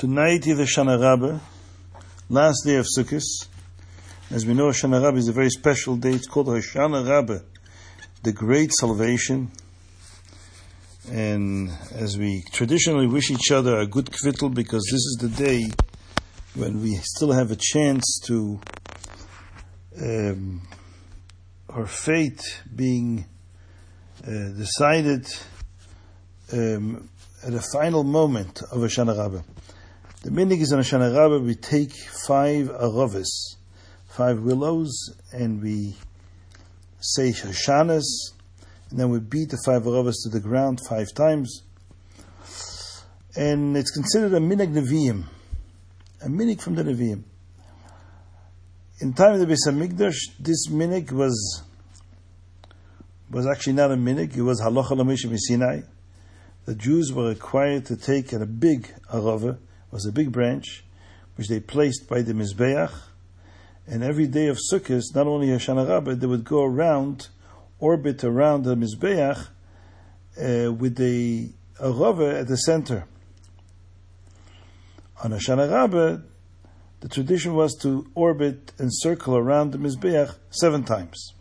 Tonight is the Shana Rabbah, last day of Sukkot. As we know, Shana Rabbah is a very special day. It's called Hoshana Rabbah, the Great Salvation. And as we traditionally wish each other a good kvittel, because this is the day when we still have a chance to um, our fate being uh, decided um, at a final moment of a Rabbah. The minig is on a Shana Rabbah, we take five aravis, five willows, and we say Hashanas, and then we beat the five aravis to the ground five times. And it's considered a minig neviim, a minig from the neviim. In time of the Beis Hamikdash, this minig was was actually not a minig; it was halacha l'moshe Sinai. The Jews were required to take a big arava, was a big branch, which they placed by the Mizbeach, and every day of Sukkot, not only Hoshana Rabbah, they would go around, orbit around the Mizbeach uh, with the Arava at the center. On Hoshana Rabbah, the tradition was to orbit and circle around the Mizbeach seven times.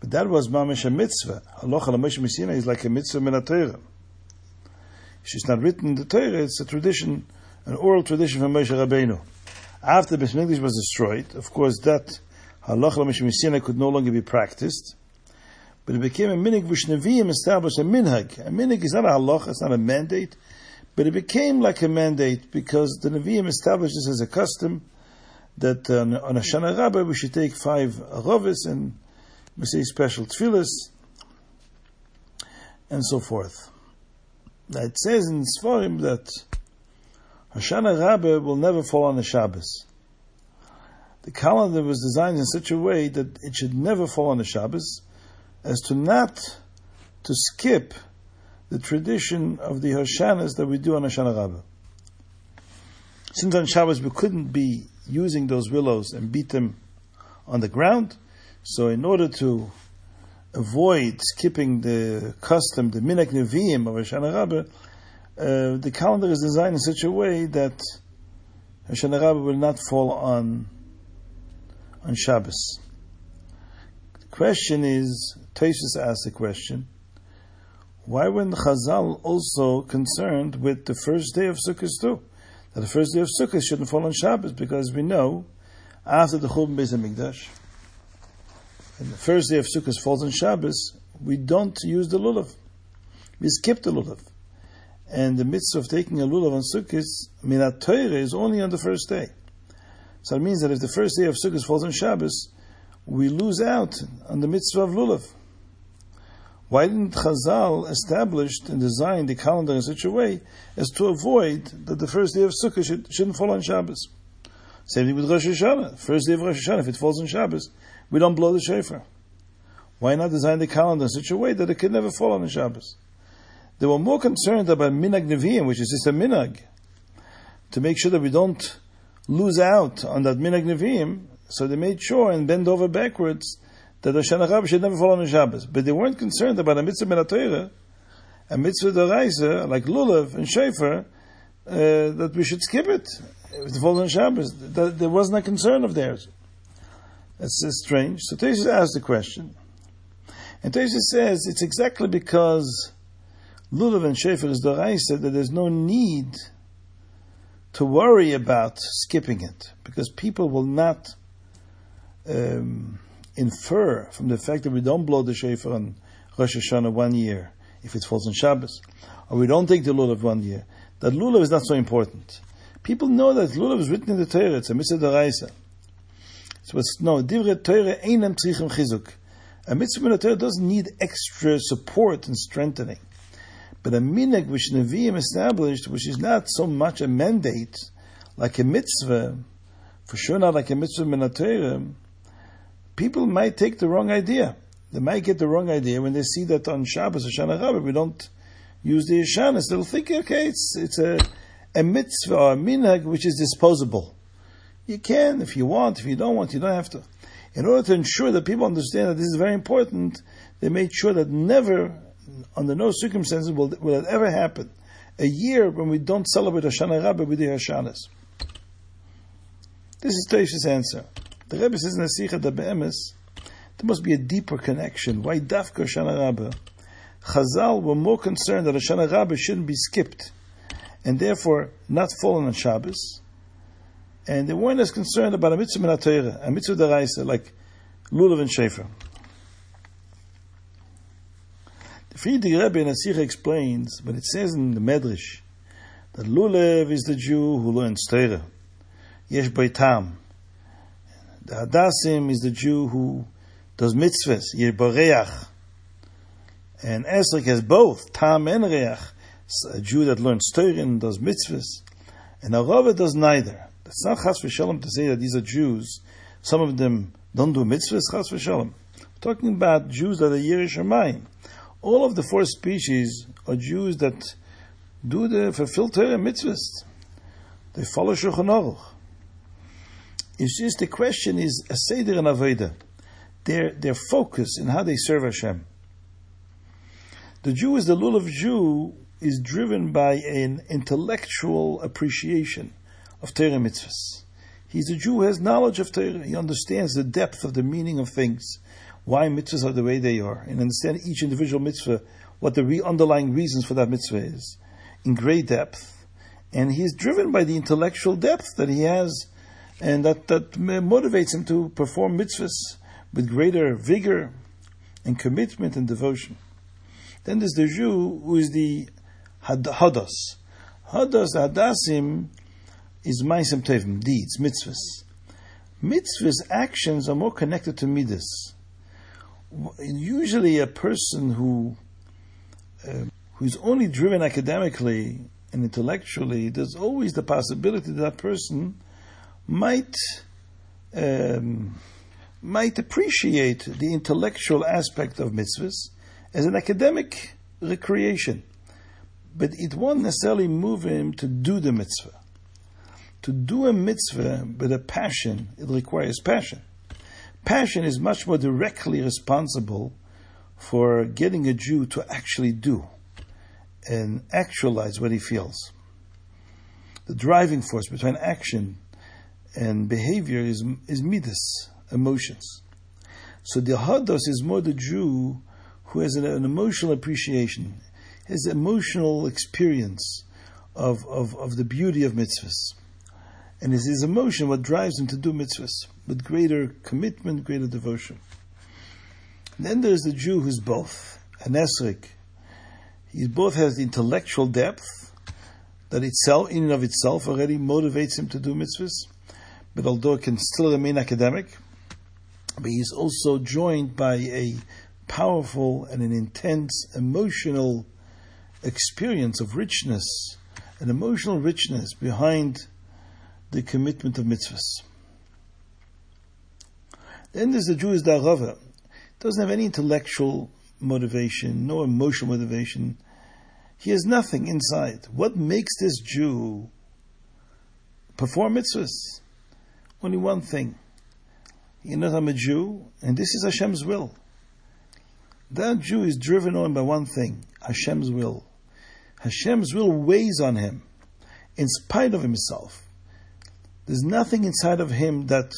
But that was mamish a mitzvah. Halacha is like a mitzvah min. She's not written in the Torah, it's a tradition, an oral tradition from Moshe Rabbeinu. After the Beis was destroyed, of course that halacha could no longer be practiced, but it became a minig which Nevi'im established a minhag. A minig is not a halacha, it's not a mandate, but it became like a mandate because the Nevi'im established this as a custom that uh, on a Shana Rabbah we should take five aravis and we say special tefillas and so forth. It says in Sfarim that Hoshana Rabbah will never fall on the Shabbos. The calendar was designed in such a way that it should never fall on the Shabbos, as to not to skip the tradition of the Hoshanas that we do on Hoshana Rabbah. Since on Shabbos we couldn't be using those willows and beat them on the ground, so in order to avoid skipping the custom, the minak neviim of Hoshana Rabbah, uh, the calendar is designed in such a way that Hoshana Rabbah will not fall on on Shabbos. The question is, Tosfos asked the question, why were the Chazal also concerned with the first day of Sukkot too? That the first day of Sukkot shouldn't fall on Shabbos because we know after the Churban Beis Hamikdash, and the first day of Sukkot falls on Shabbos, we don't use the lulav. We skip the lulav. And the mitzvah of taking a lulav on Sukkot, minat Torah, is only on the first day. So it means that if the first day of Sukkot falls on Shabbos, we lose out on the mitzvah of lulav. Why didn't Chazal establish and design the calendar in such a way as to avoid that the first day of Sukkot should, shouldn't fall on Shabbos? Same thing with Rosh Hashanah. First day of Rosh Hashanah, if it falls on Shabbos, we don't blow the shofar. Why not design the calendar in such a way that it could never fall on the Shabbos? They were more concerned about minag neviim, which is just a minag, to make sure that we don't lose out on that minag neviim. So they made sure and bend over backwards that the Shana should never fall on the Shabbos. But they weren't concerned about a mitzvah min a mitzvah deraisa like lulav and shofar, uh, that we should skip it if it falls on Shabbos. That, there wasn't a concern of theirs. That's uh, strange. So Tosfos asked the question. And Tosfos says it's exactly because Lulav and Shofar is Doraisa that there's no need to worry about skipping it because people will not um, infer from the fact that we don't blow the Shofar on Rosh Hashanah one year if it falls on Shabbos, or we don't take the Lulav one year, that Lulav is not so important. People know that Lulav is written in the Torah, it's a Mitzvah Doraisa. So it's no divrei Torah einam tzrichim chizuk. A mitzvah Torah doesn't need extra support and strengthening. But a minhag which Nevi'im established, which is not so much a mandate like a mitzvah, for sure not like a mitzvah min Torah, people might take the wrong idea. They might get the wrong idea when they see that on Shabbos or Shana Rabbah we don't use the Hoshanas. They'll think, okay, it's it's a, a mitzvah or a minhag which is disposable. You can if you want. If you don't want, you don't have to. In order to ensure that people understand that this is very important, they made sure that never, under no circumstances, will, will it ever happen. a year when we don't celebrate Hoshana Rabbah with the Hashanas. This is Teish's answer. The Rebbe says in the Sikha that Be'emes, there must be a deeper connection. Why Dafka Hoshana Rabbah? Chazal were more concerned that Hoshana Rabbah shouldn't be skipped and therefore not fallen on Shabbos. And they weren't as concerned about a mitzvah min a mitzvah deraisa like Lulav and Shofar. The Frierdiker Rebbe in Asicha explains when it says in the Medrash that Lulav is the Jew who learns Torah. Yesh Baitam. The Hadassim is the Jew who does mitzvahs. Yesh Boreach. And Esrik has both, Tam and Reach. A Jew that learns Torah and does mitzvahs. And a Rava does neither. That's not Chas v'Shalom to say that these are Jews. Some of them don't do mitzvahs, Chas v'Shalom. We're talking about Jews that are Yerish Shamayim. All of the four species are Jews that do the fulfill Torah mitzvahs. They follow Shulchan Aruch. It's just the question is a Seder and Aveda. Their, their focus in how they serve Hashem. The Jew is the lulav Jew is driven by an intellectual appreciation of Torah mitzvahs. He's a Jew who has knowledge of Torah. He understands the depth of the meaning of things, why mitzvahs are the way they are, and understand each individual mitzvah, what the re- underlying reasons for that mitzvah is, in great depth. And he is driven by the intellectual depth that he has, and that, that motivates him to perform mitzvahs with greater vigor and commitment and devotion. Then there's the Jew who is the Hadas. Hadas, the Hadassim, is Maisim Tevim, deeds, mitzvahs. Mitzvahs, actions, are more connected to midas. Usually, a person who uh, who's only driven academically and intellectually, there's always the possibility that that person might um, might appreciate the intellectual aspect of mitzvahs as an academic recreation. But it won't necessarily move him to do the mitzvah. To do a mitzvah with a passion, it requires passion. Passion is much more directly responsible for getting a Jew to actually do and actualize what he feels. The driving force between action and behavior is, is midas, emotions. So the hados is more the Jew who has an, an emotional appreciation, his emotional experience of, of, of the beauty of mitzvahs. And it's his emotion what drives him to do mitzvahs with greater commitment, greater devotion. And then there's the Jew who's both, an esrik. He both has the intellectual depth that itself, in and of itself, already motivates him to do mitzvahs, but although it can still remain academic, but he's also joined by a powerful and an intense emotional experience of richness, an emotional richness behind the commitment of mitzvahs. Then there's the Jewish Darava. Doesn't have any intellectual motivation, no emotional motivation. He has nothing inside. What makes this Jew perform mitzvahs? Only one thing. He know, I'm a Jew, and this is Hashem's will. That Jew is driven on by one thing Hashem's will. Hashem's will weighs on him in spite of himself. There's nothing inside of him that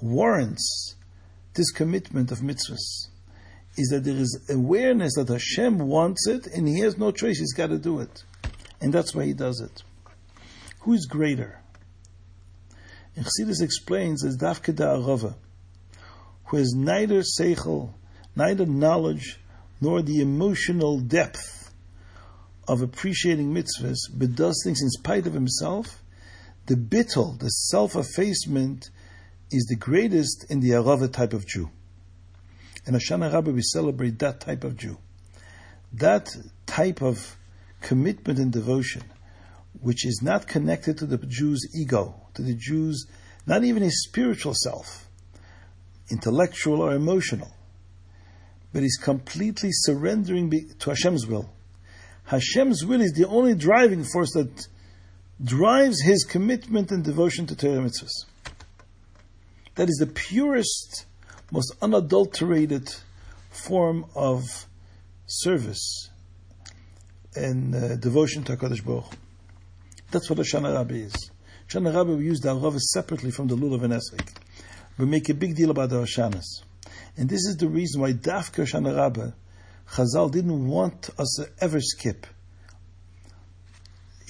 warrants this commitment of mitzvahs. Is that there is awareness that Hashem wants it and he has no choice, he's got to do it. And that's why he does it. Who is greater? And Chassidus explains as Dafkeda Arava, who has neither seichel neither knowledge nor the emotional depth of appreciating mitzvahs, but does things in spite of himself, the bittul, the self-effacement, is the greatest in the Arava type of Jew. And Hoshana Rabbah, we celebrate that type of Jew. That type of commitment and devotion, which is not connected to the Jew's ego, to the Jew's, not even his spiritual self, intellectual or emotional, but he's completely surrendering to Hashem's will. Hashem's will is the only driving force that drives his commitment and devotion to Torah mitzvahs. That is the purest, most unadulterated form of service. and uh, devotion to HaKadosh Baruch That's what Hoshana Rabbah is. Hoshana Rabbah, we use the Arava separately from the Lulav and Esrik. We make a big deal about the Hoshanas. And this is the reason why Dafka Hoshana Rabbah, Chazal didn't want us to ever skip.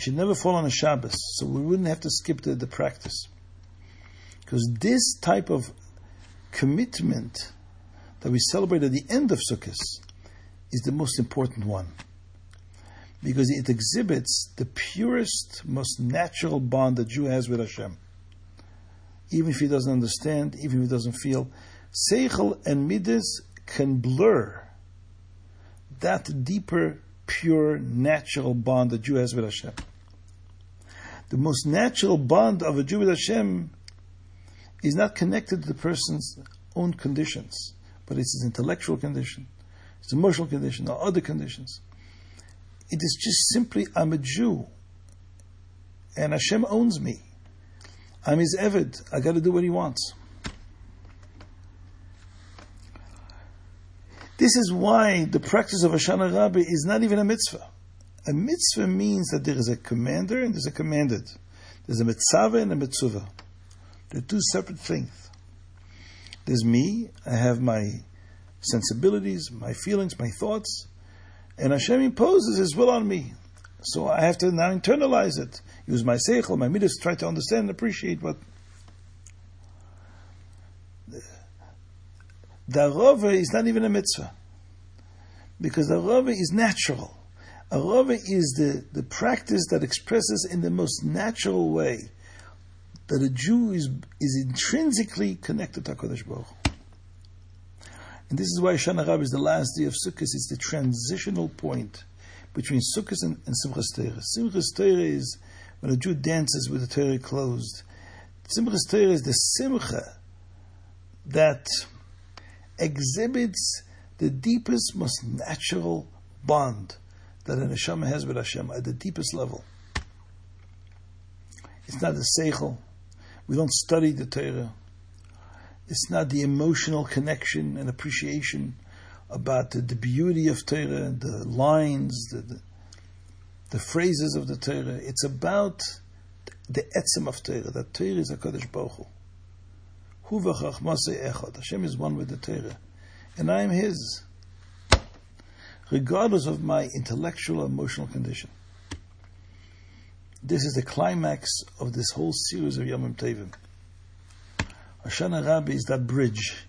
Should never fall on a Shabbos, so we wouldn't have to skip the, the practice. Because this type of commitment that we celebrate at the end of Sukkot is the most important one. Because it exhibits the purest, most natural bond that Jew has with Hashem. Even if he doesn't understand, even if he doesn't feel, Seichel and Midas can blur that deeper, pure, natural bond that Jew has with Hashem. The most natural bond of a Jew with Hashem is not connected to the person's own conditions, but it's his intellectual condition, his emotional condition, or other conditions. It is just simply, I'm a Jew, and Hashem owns me. I'm his Eved. I got to do what he wants. This is why the practice of Hoshana Rabbah is not even a mitzvah. A mitzvah means that there is a commander and there's a commanded. There's a mitzvah and a mitzvah. They're two separate things. There's me, I have my sensibilities, my feelings, my thoughts, and Hashem imposes His will on me. So I have to now internalize it. Use my seichel, my midas, try to understand and appreciate what. The arava is not even a mitzvah. Because the arava is natural. Arava is the, the practice that expresses in the most natural way that a Jew is, is intrinsically connected to HaKadosh Baruch And this is why Shana Rab is the last day of Sukkot. It's the transitional point between Sukkot and, and Simchas Torah. Simchas Torah is when a Jew dances with the Torah closed. Simchas Torah is the Simcha that exhibits the deepest, most natural bond that an neshama has with Hashem at the deepest level. It's not the seichel. We don't study the Torah. It's not the emotional connection and appreciation about the, the beauty of Torah, the lines, the, the, the phrases of the Torah. It's about the etzem of Torah, that Torah is HaKadosh Baruch Hu. Hu echad. Hashem is one with the Torah. And I am His. Regardless of my intellectual or emotional condition. This is the climax of this whole series of Yom Tovim. Hoshana Rabbah is that bridge